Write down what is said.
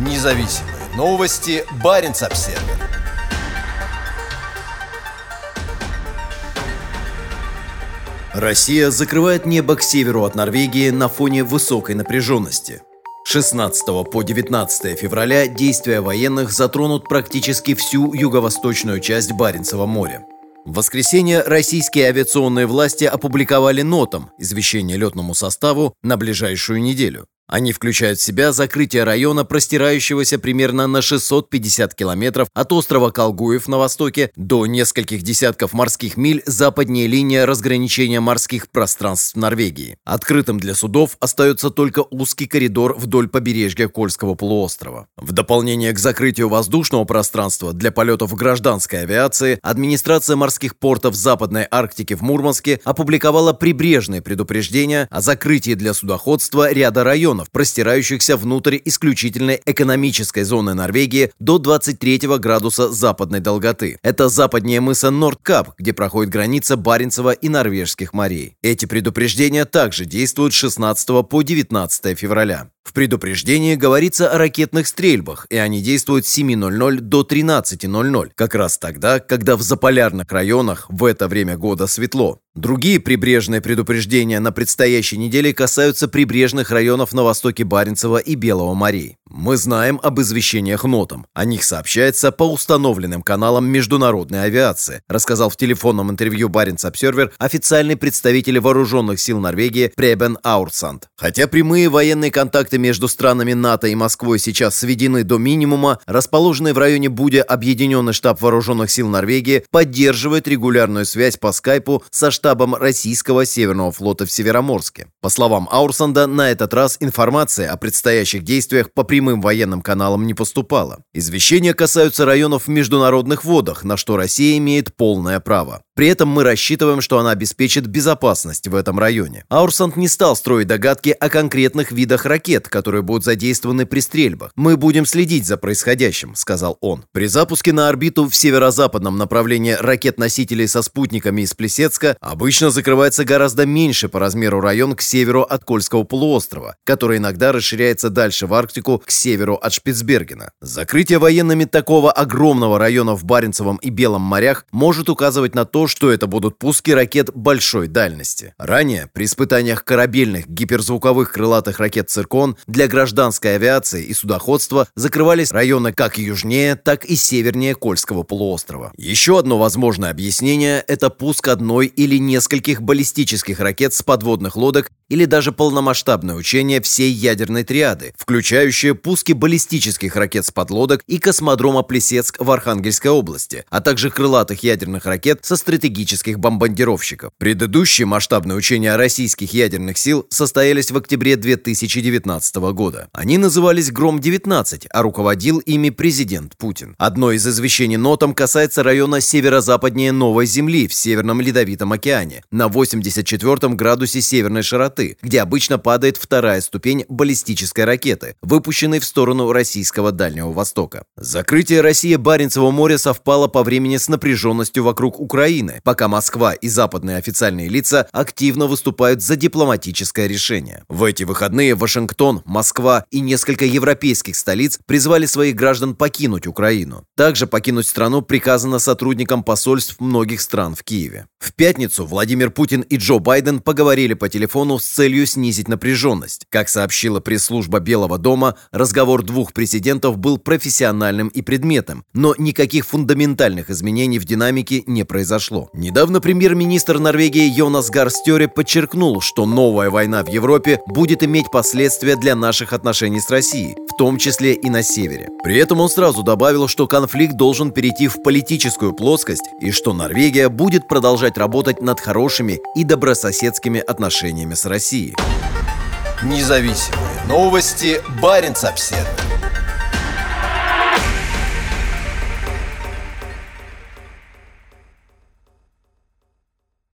Независимые новости. Барин обсерва Россия закрывает небо к северу от Норвегии на фоне высокой напряженности. 16 по 19 февраля действия военных затронут практически всю юго-восточную часть Баренцева моря. В воскресенье российские авиационные власти опубликовали нотам извещение летному составу на ближайшую неделю. Они включают в себя закрытие района, простирающегося примерно на 650 километров от острова Колгуев на востоке до нескольких десятков морских миль западнее линии разграничения морских пространств Норвегии. Открытым для судов остается только узкий коридор вдоль побережья Кольского полуострова. В дополнение к закрытию воздушного пространства для полетов гражданской авиации, администрация морских портов Западной Арктики в Мурманске опубликовала прибрежные предупреждения о закрытии для судоходства ряда районов, регионов, простирающихся внутрь исключительной экономической зоны Норвегии до 23 градуса западной долготы. Это западнее мыса Нордкап, где проходит граница Баренцева и Норвежских морей. Эти предупреждения также действуют с 16 по 19 февраля. В предупреждении говорится о ракетных стрельбах, и они действуют с 7.00 до 13.00, как раз тогда, когда в заполярных районах в это время года светло. Другие прибрежные предупреждения на предстоящей неделе касаются прибрежных районов на востоке Баренцева и Белого морей. Мы знаем об извещениях нотам. О них сообщается по установленным каналам международной авиации, рассказал в телефонном интервью Баренц Обсервер официальный представитель вооруженных сил Норвегии Пребен Аурсанд. Хотя прямые военные контакты между странами НАТО и Москвой сейчас сведены до минимума, расположенный в районе Будя Объединенный штаб вооруженных сил Норвегии поддерживает регулярную связь по скайпу со штабом российского Северного флота в Североморске. По словам Аурсанда, на этот раз информация о предстоящих действиях по прямым военным каналам не поступала. Извещения касаются районов в международных водах, на что Россия имеет полное право. При этом мы рассчитываем, что она обеспечит безопасность в этом районе. Аурсанд не стал строить догадки о конкретных видах ракет, которые будут задействованы при стрельбах. «Мы будем следить за происходящим», — сказал он. При запуске на орбиту в северо-западном направлении ракет-носителей со спутниками из Плесецка обычно закрывается гораздо меньше по размеру район к северу от Кольского полуострова, который иногда расширяется дальше в Арктику к северу от Шпицбергена. Закрытие военными такого огромного района в Баренцевом и Белом морях может указывать на то, что это будут пуски ракет большой дальности. Ранее при испытаниях корабельных гиперзвуковых крылатых ракет «Циркон» для гражданской авиации и судоходства закрывались районы как южнее, так и севернее Кольского полуострова. Еще одно возможное объяснение – это пуск одной или нескольких баллистических ракет с подводных лодок или даже полномасштабное учение всей ядерной триады, включающее пуски баллистических ракет с подлодок и космодрома Плесецк в Архангельской области, а также крылатых ядерных ракет со стратегических бомбардировщиков. Предыдущие масштабные учения российских ядерных сил состоялись в октябре 2019 года. Они назывались «Гром-19», а руководил ими президент Путин. Одно из извещений нотам касается района северо-западнее Новой Земли в Северном Ледовитом океане на 84 градусе северной широты высоты, где обычно падает вторая ступень баллистической ракеты, выпущенной в сторону российского Дальнего Востока. Закрытие России Баренцева моря совпало по времени с напряженностью вокруг Украины, пока Москва и западные официальные лица активно выступают за дипломатическое решение. В эти выходные Вашингтон, Москва и несколько европейских столиц призвали своих граждан покинуть Украину. Также покинуть страну приказано сотрудникам посольств многих стран в Киеве. В пятницу Владимир Путин и Джо Байден поговорили по телефону с целью снизить напряженность. Как сообщила пресс-служба Белого дома, разговор двух президентов был профессиональным и предметным, но никаких фундаментальных изменений в динамике не произошло. Недавно премьер-министр Норвегии Йонас Гарстёре подчеркнул, что новая война в Европе будет иметь последствия для наших отношений с Россией, в том числе и на севере. При этом он сразу добавил, что конфликт должен перейти в политическую плоскость и что Норвегия будет продолжать работать над хорошими и добрососедскими отношениями с Россией. Независимые новости. Барин обседный.